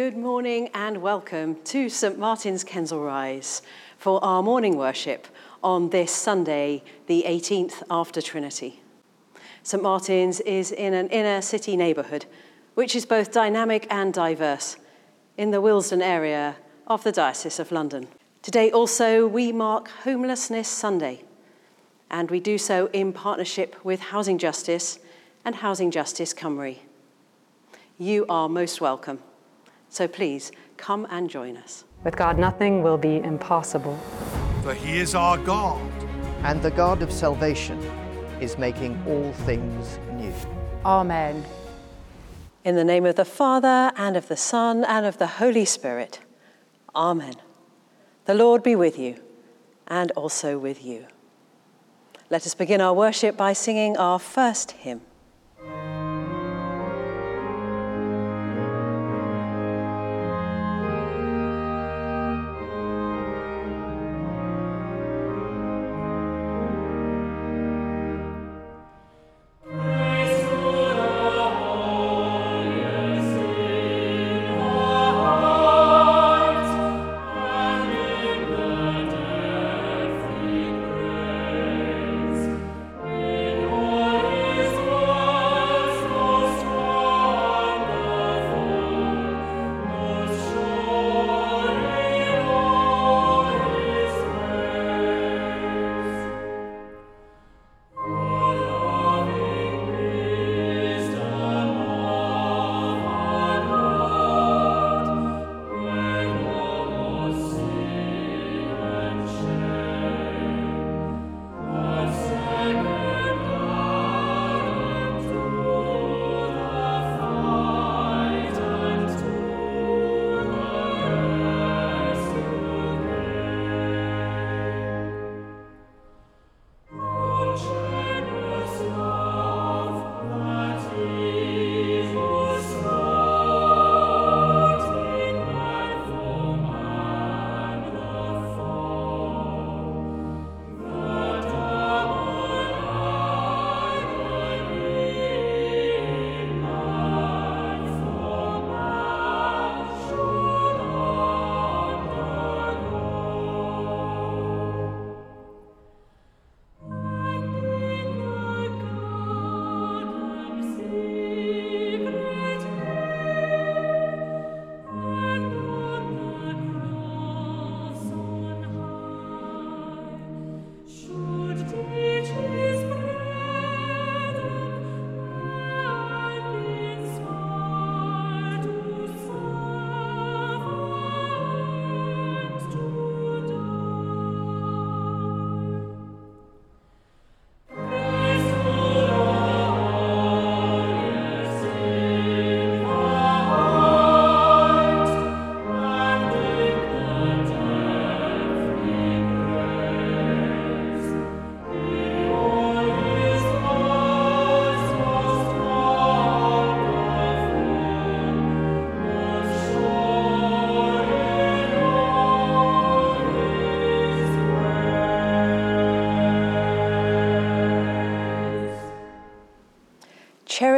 Good morning and welcome to St Martin's Kensal Rise for our morning worship on this Sunday, the 18th after Trinity. St Martin's is in an inner city neighbourhood which is both dynamic and diverse in the Willesden area of the Diocese of London. Today also we mark Homelessness Sunday and we do so in partnership with Housing Justice and Housing Justice Cymru. You are most welcome. So please come and join us. With God, nothing will be impossible. For he is our God. And the God of salvation is making all things new. Amen. In the name of the Father, and of the Son, and of the Holy Spirit. Amen. The Lord be with you, and also with you. Let us begin our worship by singing our first hymn.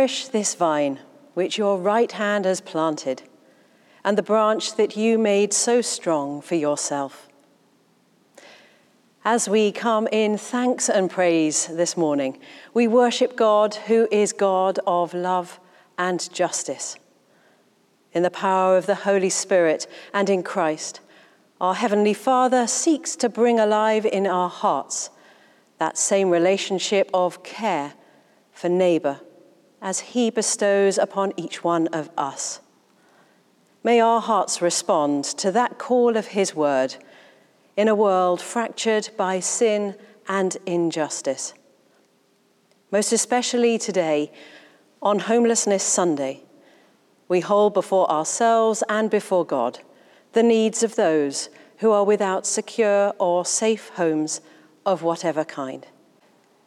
This vine which your right hand has planted, and the branch that you made so strong for yourself. As we come in thanks and praise this morning, we worship God who is God of love and justice. In the power of the Holy Spirit and in Christ, our Heavenly Father seeks to bring alive in our hearts that same relationship of care for neighbour as He bestows upon each one of us. May our hearts respond to that call of His word in a world fractured by sin and injustice. Most especially today, on Homelessness Sunday, we hold before ourselves and before God the needs of those who are without secure or safe homes of whatever kind.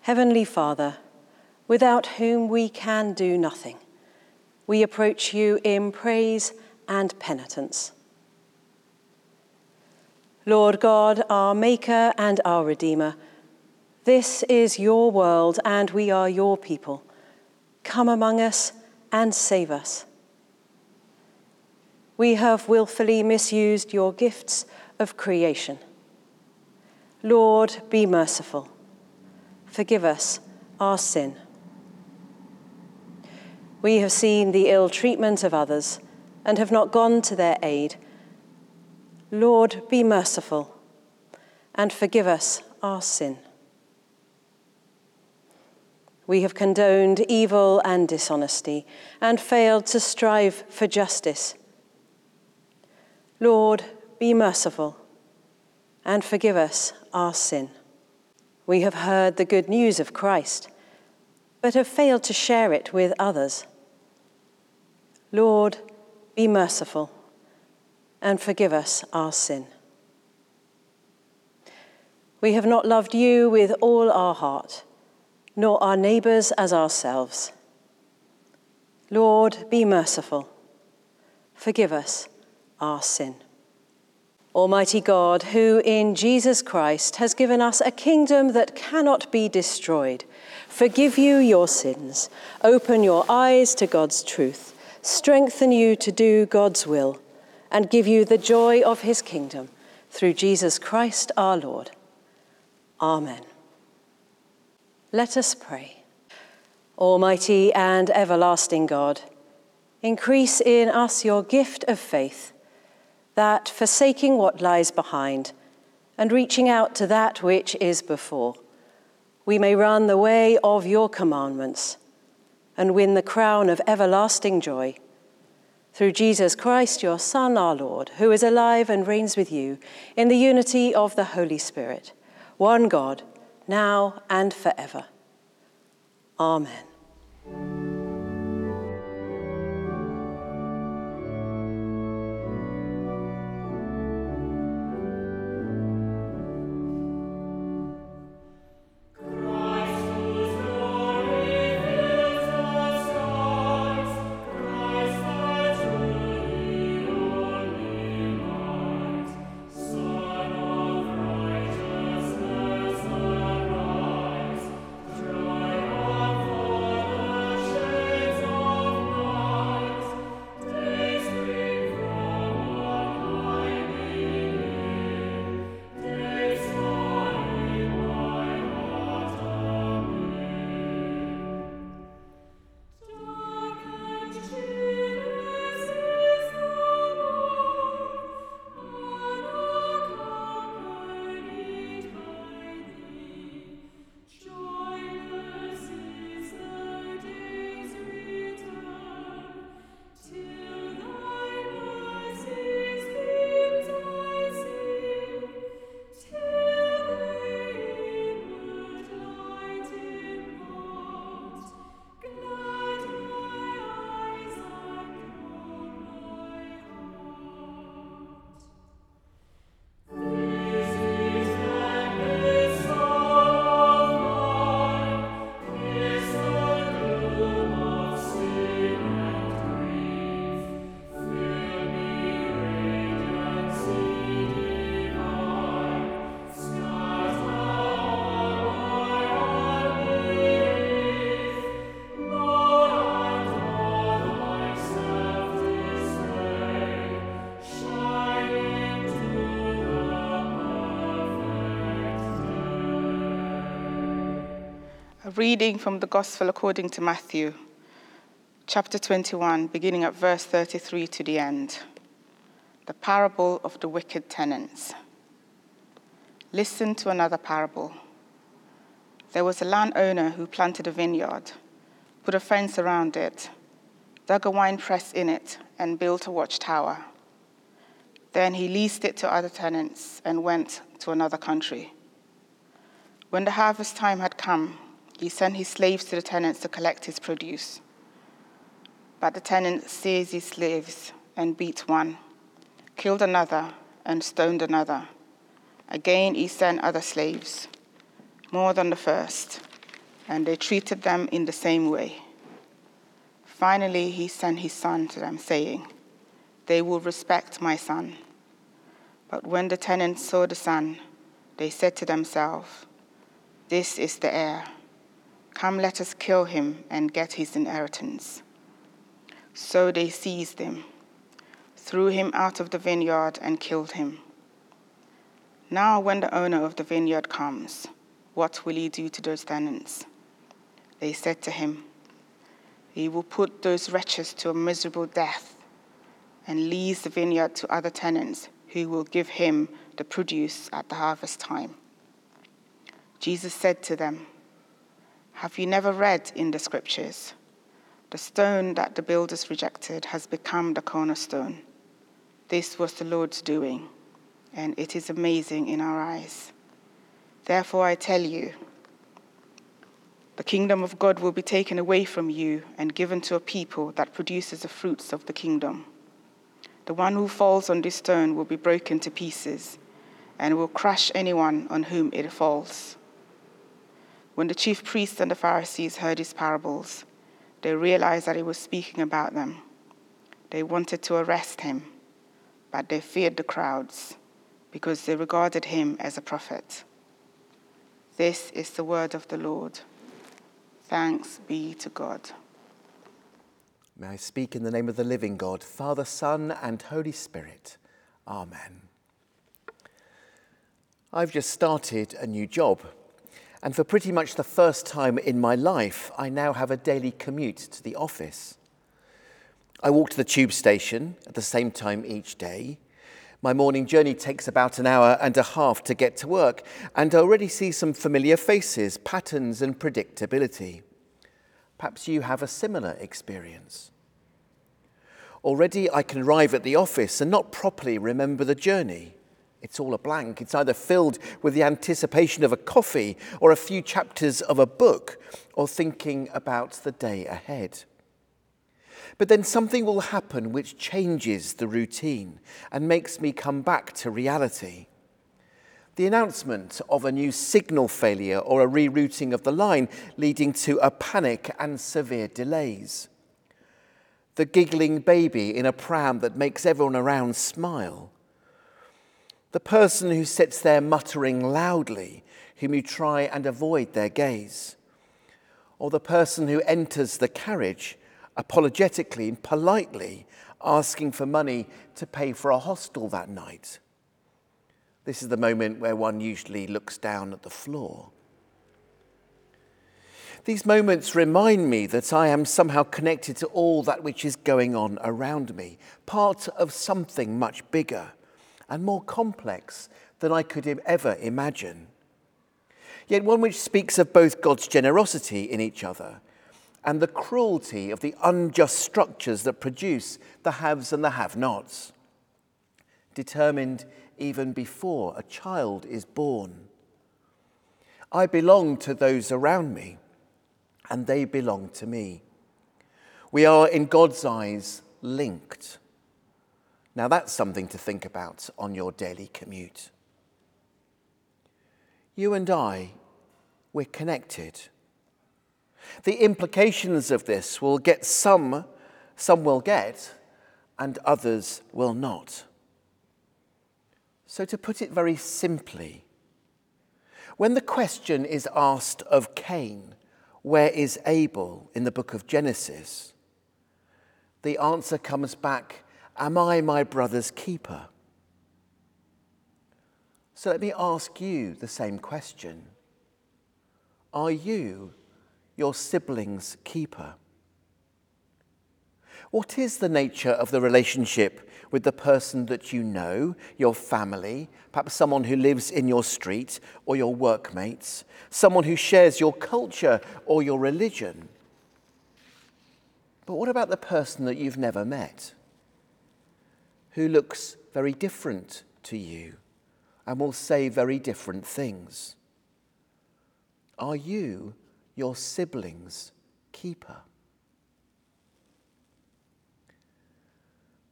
Heavenly Father, without whom we can do nothing. We approach you in praise and penitence. Lord God, our Maker and our Redeemer, this is your world and we are your people. Come among us and save us. we have wilfully misused your gifts of creation. Lord, be merciful. Forgive us our sin. We have seen the ill treatment of others and have not gone to their aid. Lord, be merciful and forgive us our sin. We have condoned evil and dishonesty and failed to strive for justice. Lord, be merciful and forgive us our sin. We have heard the good news of Christ, but have failed to share it with others. Lord, be merciful and forgive us our sin. We have not loved you with all our heart nor our neighbours as ourselves. Lord, be merciful. Forgive us our sin. Almighty God, who in Jesus Christ has given us a kingdom that cannot be destroyed, forgive you your sins, open your eyes to God's truth, strengthen you to do God's will, and give you the joy of his kingdom through Jesus Christ our Lord. Amen. Let us pray. Almighty and everlasting God, increase in us your gift of faith, that forsaking what lies behind and reaching out to that which is before, we may run the way of your commandments and win the crown of everlasting joy. Through Jesus Christ, your Son, our Lord, who is alive and reigns with you in the unity of the Holy Spirit, one God now and forever. Amen. Reading from the Gospel according to Matthew, chapter 21, beginning at verse 33 to the end. The parable of the wicked tenants. Listen to another parable. There was a landowner who planted a vineyard, put a fence around it, dug a wine press in it, and built a watchtower. Then he leased it to other tenants and went to another country. When the harvest time had come, he sent his slaves to the tenants to collect his produce. But the tenants seized his slaves and beat one, killed another, and stoned another. Again, he sent other slaves, more than the first, and they treated them in the same way. Finally, he sent his son to them, saying, They will respect my son. But when the tenants saw the son, they said to themselves, This is the heir. Come, let us kill him and get his inheritance. So they seized him, threw him out of the vineyard, and killed him. Now, when the owner of the vineyard comes, what will he do to those tenants? They said to him, He will put those wretches to a miserable death and lease the vineyard to other tenants who will give him the produce at the harvest time. Jesus said to them, Have you never read in the scriptures? The stone that the builders rejected has become the cornerstone. This was the Lord's doing, and it is amazing in our eyes. Therefore, I tell you, the kingdom of God will be taken away from you and given to a people that produces the fruits of the kingdom. The one who falls on this stone will be broken to pieces and will crush anyone on whom it falls. When the chief priests and the Pharisees heard his parables, they realized that he was speaking about them. They wanted to arrest him, but they feared the crowds because they regarded him as a prophet. This is the word of the Lord. Thanks be to God. May I speak in the name of the living God, Father, Son, and Holy Spirit. Amen. I've just started a new job, and for pretty much the first time in my life, I now have a daily commute to the office. I walk to the tube station at the same time each day. My morning journey takes about an hour and a half to get to work, and I already see some familiar faces, patterns, and predictability. Perhaps you have a similar experience. Already I can arrive at the office and not properly remember the journey. It's all a blank. It's either filled with the anticipation of a coffee or a few chapters of a book or thinking about the day ahead. But then something will happen which changes the routine and makes me come back to reality. The announcement of a new signal failure or a rerouting of the line leading to a panic and severe delays. The giggling baby in a pram that makes everyone around smile. The person who sits there muttering loudly, whom you try and avoid their gaze. Or the person who enters the carriage apologetically and politely asking for money to pay for a hostel that night. This is the moment where one usually looks down at the floor. These moments remind me that I am somehow connected to all that which is going on around me, part of something much bigger and more complex than I could ever imagine. Yet one which speaks of both God's generosity in each other and the cruelty of the unjust structures that produce the haves and the have nots, determined even before a child is born. I belong to those around me, and they belong to me. We are, in God's eyes, linked. Now, that's something to think about on your daily commute. You and I, we're connected. The implications of this will get some, some will get, and others will not. So, to put it very simply, when the question is asked of Cain, where is Abel in the book of Genesis? The answer comes back, Am I my brother's keeper? So let me ask you the same question Are you your sibling's keeper? What is the nature of the relationship with the person that you know, your family, perhaps someone who lives in your street or your workmates, someone who shares your culture or your religion? But what about the person that you've never met, who looks very different to you and will say very different things? Are you your sibling's keeper?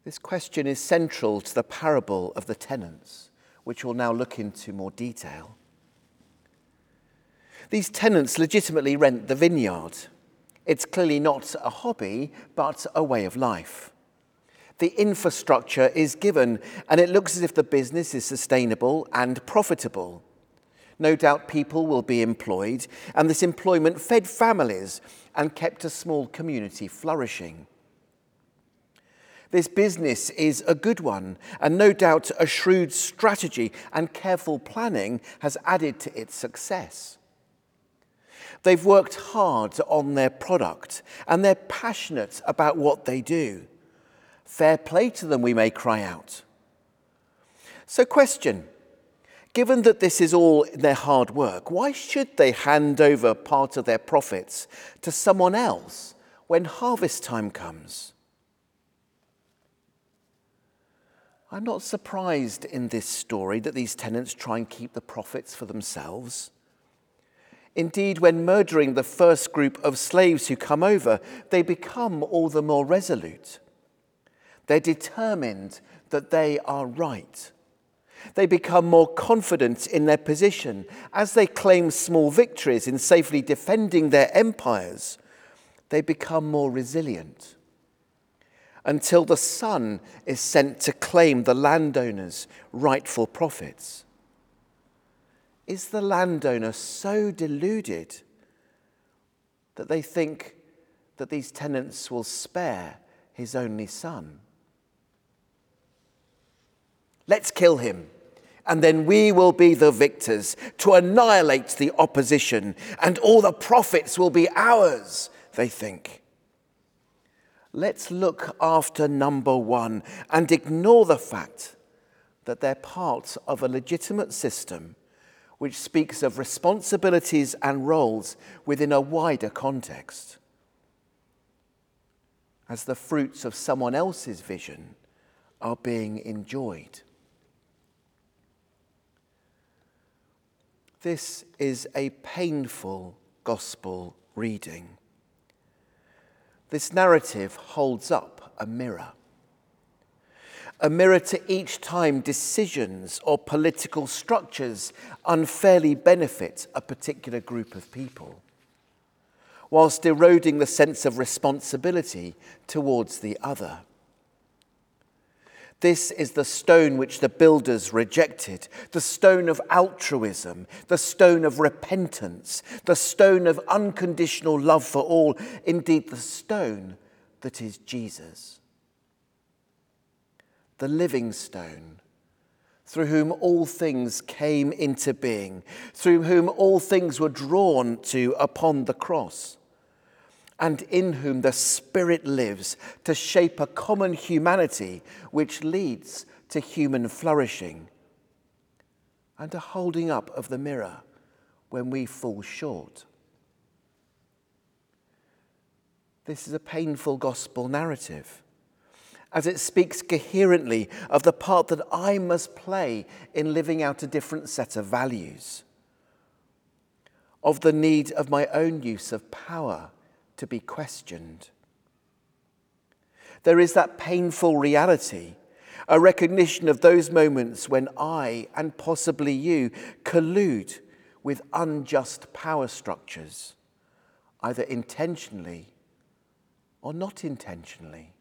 This question is central to the parable of the tenants, which we'll now look into more detail. These tenants legitimately rent the vineyard. It's clearly not a hobby, but a way of life. The infrastructure is given, and it looks as if the business is sustainable and profitable. No doubt people will be employed, and this employment fed families and kept a small community flourishing. This business is a good one, and no doubt a shrewd strategy and careful planning has added to its success. They've worked hard on their product and they're passionate about what they do. Fair play to them, we may cry out. So, question Given that this is all their hard work, why should they hand over part of their profits to someone else when harvest time comes? I'm not surprised in this story that these tenants try and keep the profits for themselves. Indeed, when murdering the first group of slaves who come over, they become all the more resolute. They're determined that they are right. They become more confident in their position as they claim small victories in safely defending their empires. They become more resilient until the son is sent to claim the landowner's rightful profits. Is the landowner so deluded that they think that these tenants will spare his only son? Let's kill him, and then we will be the victors to annihilate the opposition, and all the profits will be ours, they think. Let's look after number one and ignore the fact that they're part of a legitimate system which speaks of responsibilities and roles within a wider context. As the fruits of someone else's vision are being enjoyed. This is a painful gospel reading. This narrative holds up a mirror. A mirror to each time decisions or political structures unfairly benefit a particular group of people, whilst eroding the sense of responsibility towards the other. This is the stone which the builders rejected, the stone of altruism, the stone of repentance, the stone of unconditional love for all, indeed, the stone that is Jesus. The living stone, through whom all things came into being, through whom all things were drawn to upon the cross and in whom the Spirit lives to shape a common humanity which leads to human flourishing and a holding up of the mirror when we fall short. This is a painful gospel narrative as it speaks coherently of the part that I must play in living out a different set of values, of the need of my own use of power to be questioned. There is that painful reality, a recognition of those moments when I and possibly you collude with unjust power structures, either intentionally or not intentionally.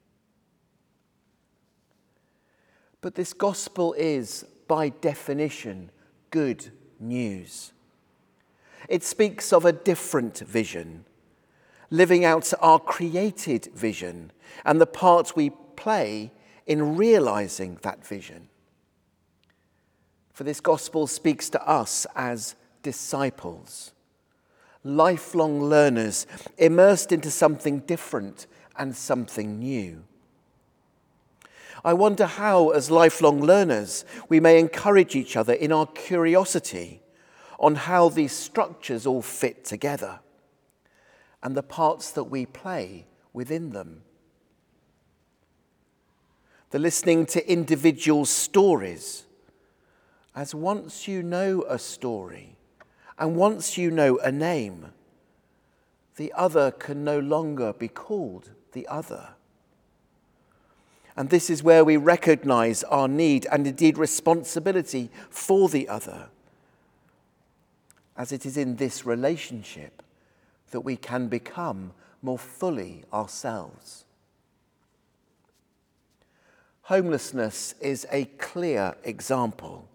But this gospel is, by definition, good news. It speaks of a different vision living out our created vision and the part we play in realizing that vision. For this gospel speaks to us as disciples, lifelong learners immersed into something different and something new. I wonder how, as lifelong learners, we may encourage each other in our curiosity on how these structures all fit together and the parts that we play within them. The listening to individual stories, as once you know a story and once you know a name, the other can no longer be called the other. And this is where we recognize our need and indeed responsibility for the other, as it is in this relationship that we can become more fully ourselves. Homelessness is a clear example.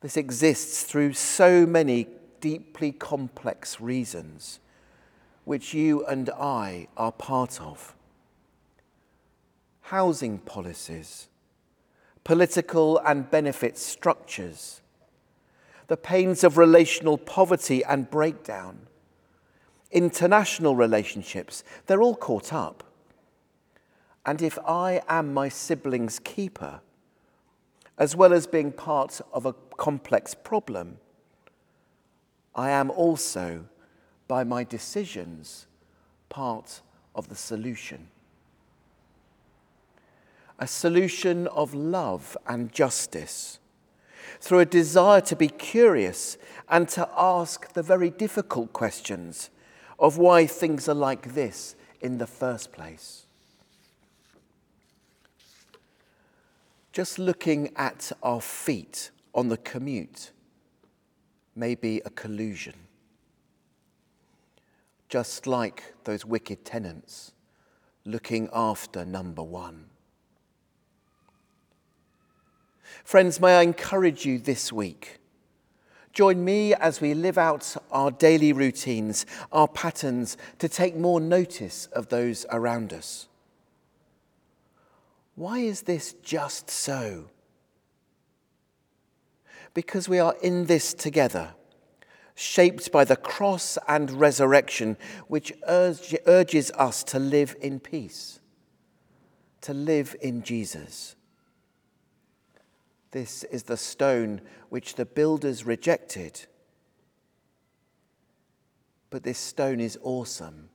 This exists through so many deeply complex reasons, which you and I are part of. housing policies, political and benefit structures, the pains of relational poverty and breakdown, international relationships, they're all caught up. And if I am my sibling's keeper, as well as being part of a complex problem, I am also, by my decisions, part of the solution. A solution of love and justice through a desire to be curious and to ask the very difficult questions of why things are like this in the first place. Just looking at our feet on the commute may be a collusion. Just like those wicked tenants looking after number one. Friends, may I encourage you this week. Join me as we live out our daily routines, our patterns, to take more notice of those around us. Why is this just so? Because we are in this together, shaped by the cross and resurrection, which urge, urges us to live in peace, to live in Jesus. This is the stone which the builders rejected. But this stone is awesome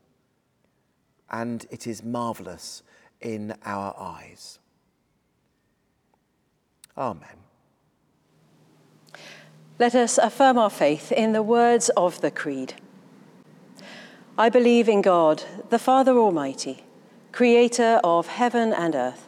and it is marvelous in our eyes. Amen. Let us affirm our faith in the words of the Creed. I believe in God, the Father Almighty, creator of heaven and earth.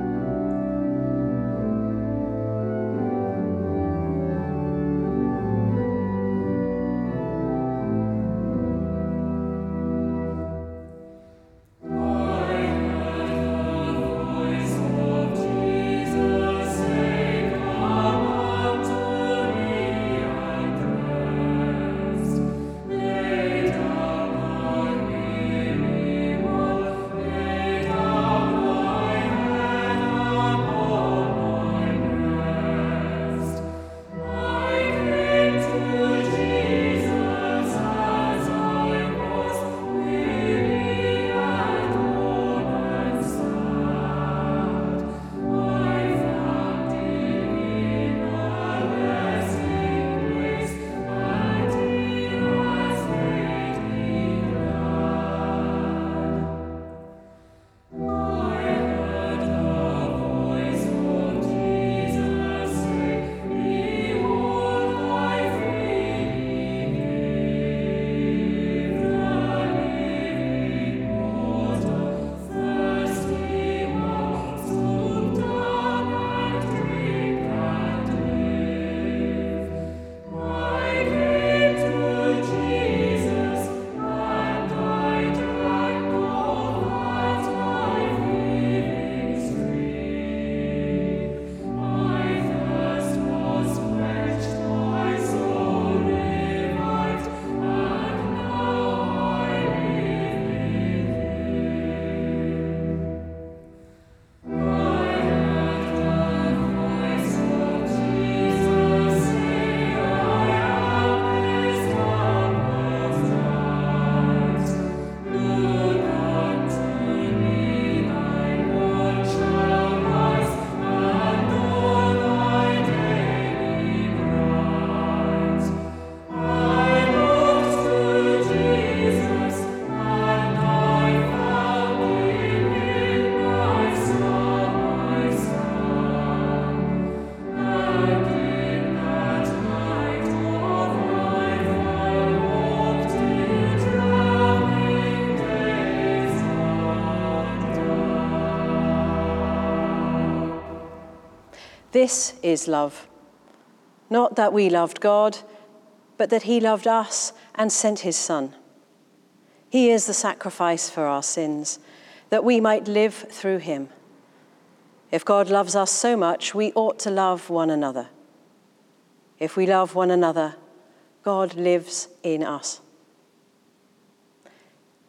This is love. Not that we loved God, but that He loved us and sent His Son. He is the sacrifice for our sins, that we might live through Him. If God loves us so much, we ought to love one another. If we love one another, God lives in us.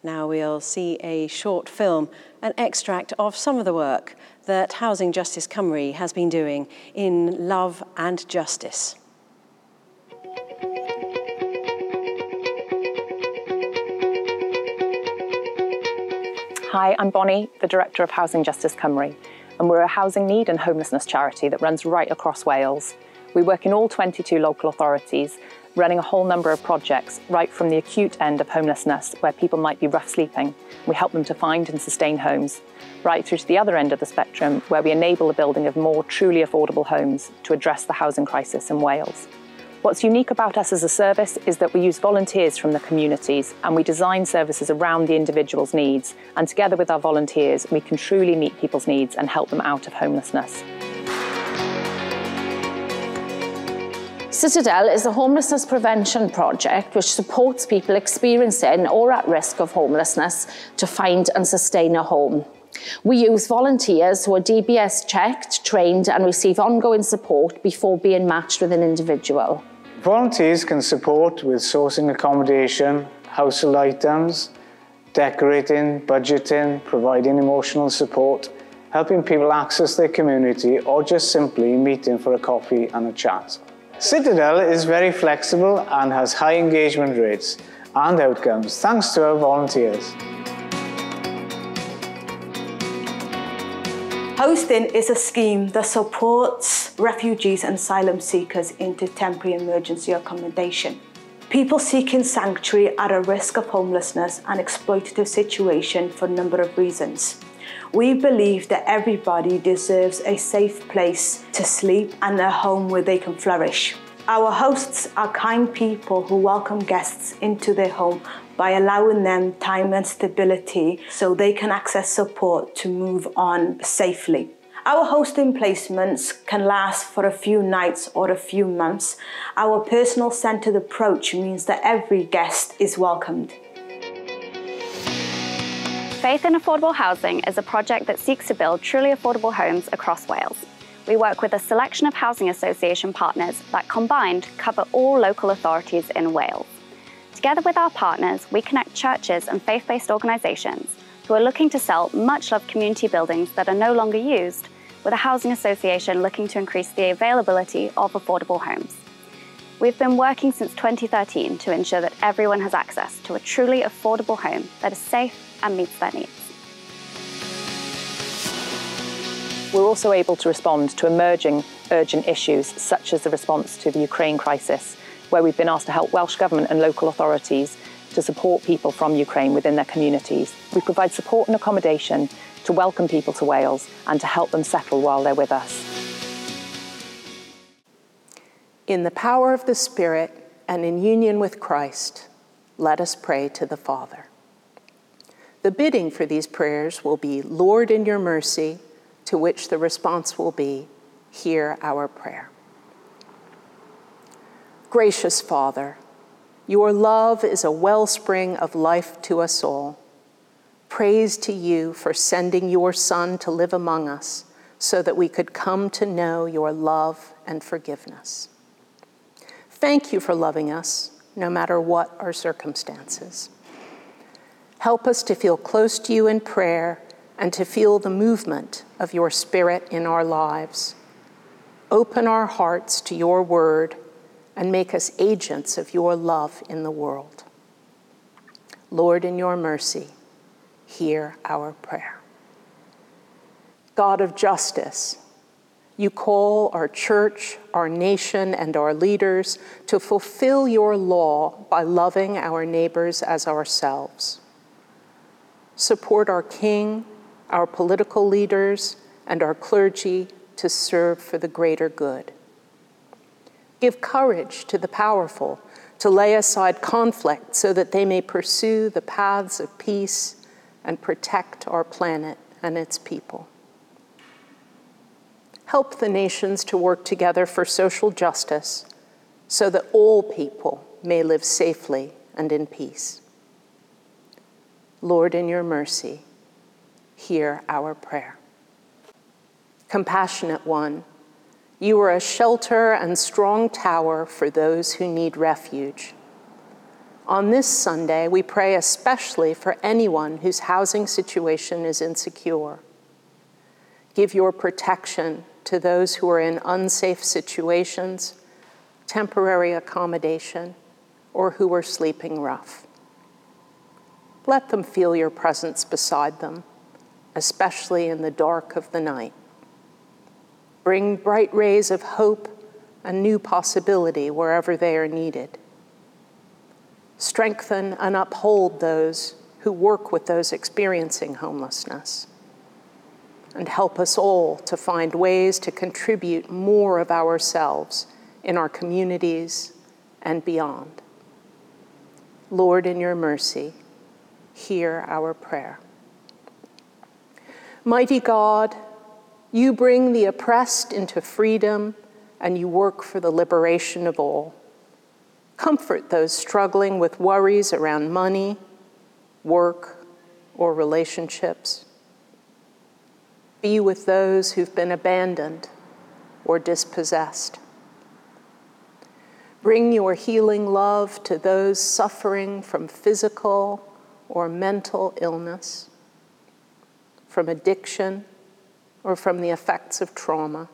Now we'll see a short film, an extract of some of the work that Housing Justice Cymru has been doing in love and justice. Hi, I'm Bonnie, the Director of Housing Justice Cymru, and we're a housing need and homelessness charity that runs right across Wales. We work in all 22 local authorities, running a whole number of projects, right from the acute end of homelessness, where people might be rough sleeping. We help them to find and sustain homes, right through to the other end of the spectrum, where we enable the building of more truly affordable homes to address the housing crisis in Wales. What's unique about us as a service is that we use volunteers from the communities and we design services around the individual's needs. And together with our volunteers, we can truly meet people's needs and help them out of homelessness. Citadel is a homelessness prevention project which supports people experiencing or at risk of homelessness to find and sustain a home. We use volunteers who are DBS checked, trained and receive ongoing support before being matched with an individual. Volunteers can support with sourcing accommodation, household items, decorating, budgeting, providing emotional support, helping people access their community or just simply meeting for a coffee and a chat. Citadel is very flexible and has high engagement rates and outcomes thanks to our volunteers. Hosting is a scheme that supports refugees and asylum seekers into temporary emergency accommodation. People seeking sanctuary are at risk of homelessness and exploitative situation for a number of reasons. We believe that everybody deserves a safe place to sleep and a home where they can flourish. Our hosts are kind people who welcome guests into their home by allowing them time and stability so they can access support to move on safely. Our hosting placements can last for a few nights or a few months. Our personal centered approach means that every guest is welcomed. Faith in Affordable Housing is a project that seeks to build truly affordable homes across Wales. We work with a selection of housing association partners that combined cover all local authorities in Wales. Together with our partners, we connect churches and faith based organisations who are looking to sell much loved community buildings that are no longer used, with a housing association looking to increase the availability of affordable homes. We've been working since 2013 to ensure that everyone has access to a truly affordable home that is safe and meets their needs. We're also able to respond to emerging urgent issues, such as the response to the Ukraine crisis, where we've been asked to help Welsh Government and local authorities to support people from Ukraine within their communities. We provide support and accommodation to welcome people to Wales and to help them settle while they're with us. In the power of the Spirit and in union with Christ, let us pray to the Father. The bidding for these prayers will be, Lord, in your mercy, to which the response will be, Hear our prayer. Gracious Father, your love is a wellspring of life to us all. Praise to you for sending your Son to live among us so that we could come to know your love and forgiveness. Thank you for loving us, no matter what our circumstances. Help us to feel close to you in prayer and to feel the movement of your Spirit in our lives. Open our hearts to your word and make us agents of your love in the world. Lord, in your mercy, hear our prayer. God of justice, you call our church, our nation, and our leaders to fulfill your law by loving our neighbors as ourselves. Support our King, our political leaders, and our clergy to serve for the greater good. Give courage to the powerful to lay aside conflict so that they may pursue the paths of peace and protect our planet and its people. Help the nations to work together for social justice so that all people may live safely and in peace. Lord, in your mercy, hear our prayer. Compassionate One, you are a shelter and strong tower for those who need refuge. On this Sunday, we pray especially for anyone whose housing situation is insecure. Give your protection to those who are in unsafe situations, temporary accommodation, or who are sleeping rough. Let them feel your presence beside them, especially in the dark of the night. Bring bright rays of hope and new possibility wherever they are needed. Strengthen and uphold those who work with those experiencing homelessness. And help us all to find ways to contribute more of ourselves in our communities and beyond. Lord, in your mercy, hear our prayer. Mighty God, you bring the oppressed into freedom and you work for the liberation of all. Comfort those struggling with worries around money, work, or relationships. Be with those who've been abandoned or dispossessed. Bring your healing love to those suffering from physical or mental illness, from addiction, or from the effects of trauma.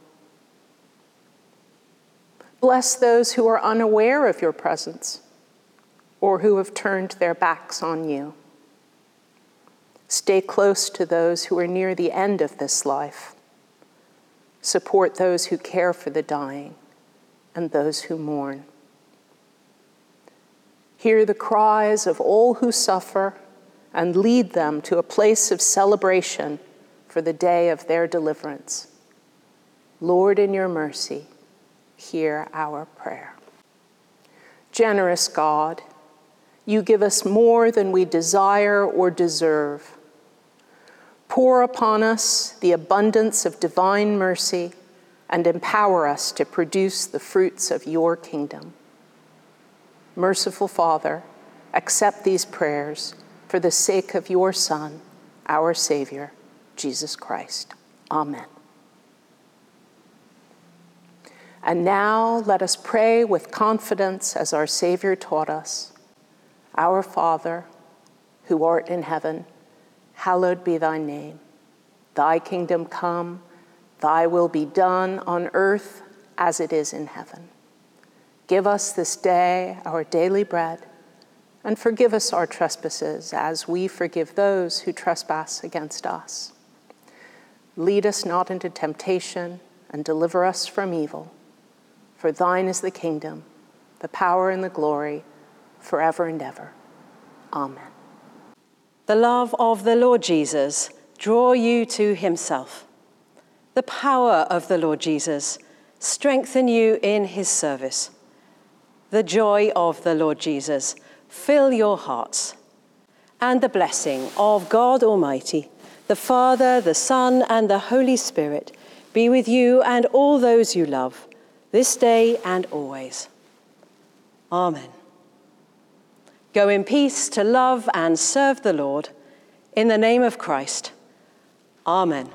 Bless those who are unaware of your presence or who have turned their backs on you. Stay close to those who are near the end of this life. Support those who care for the dying and those who mourn. Hear the cries of all who suffer and lead them to a place of celebration for the day of their deliverance. Lord, in your mercy, hear our prayer. Generous God, you give us more than we desire or deserve. Pour upon us the abundance of divine mercy and empower us to produce the fruits of your kingdom. Merciful Father, accept these prayers for the sake of your Son, our Savior, Jesus Christ. Amen. And now let us pray with confidence as our Savior taught us Our Father, who art in heaven, hallowed be thy name. Thy kingdom come, thy will be done on earth as it is in heaven. Give us this day our daily bread, and forgive us our trespasses as we forgive those who trespass against us. Lead us not into temptation, and deliver us from evil. For thine is the kingdom, the power, and the glory, forever and ever. Amen. The love of the Lord Jesus draw you to himself. The power of the Lord Jesus strengthen you in his service the joy of the Lord Jesus fill your hearts. And the blessing of God Almighty, the Father, the Son, and the Holy Spirit be with you and all those you love, this day and always. Amen. Go in peace to love and serve the Lord. In the name of Christ. Amen.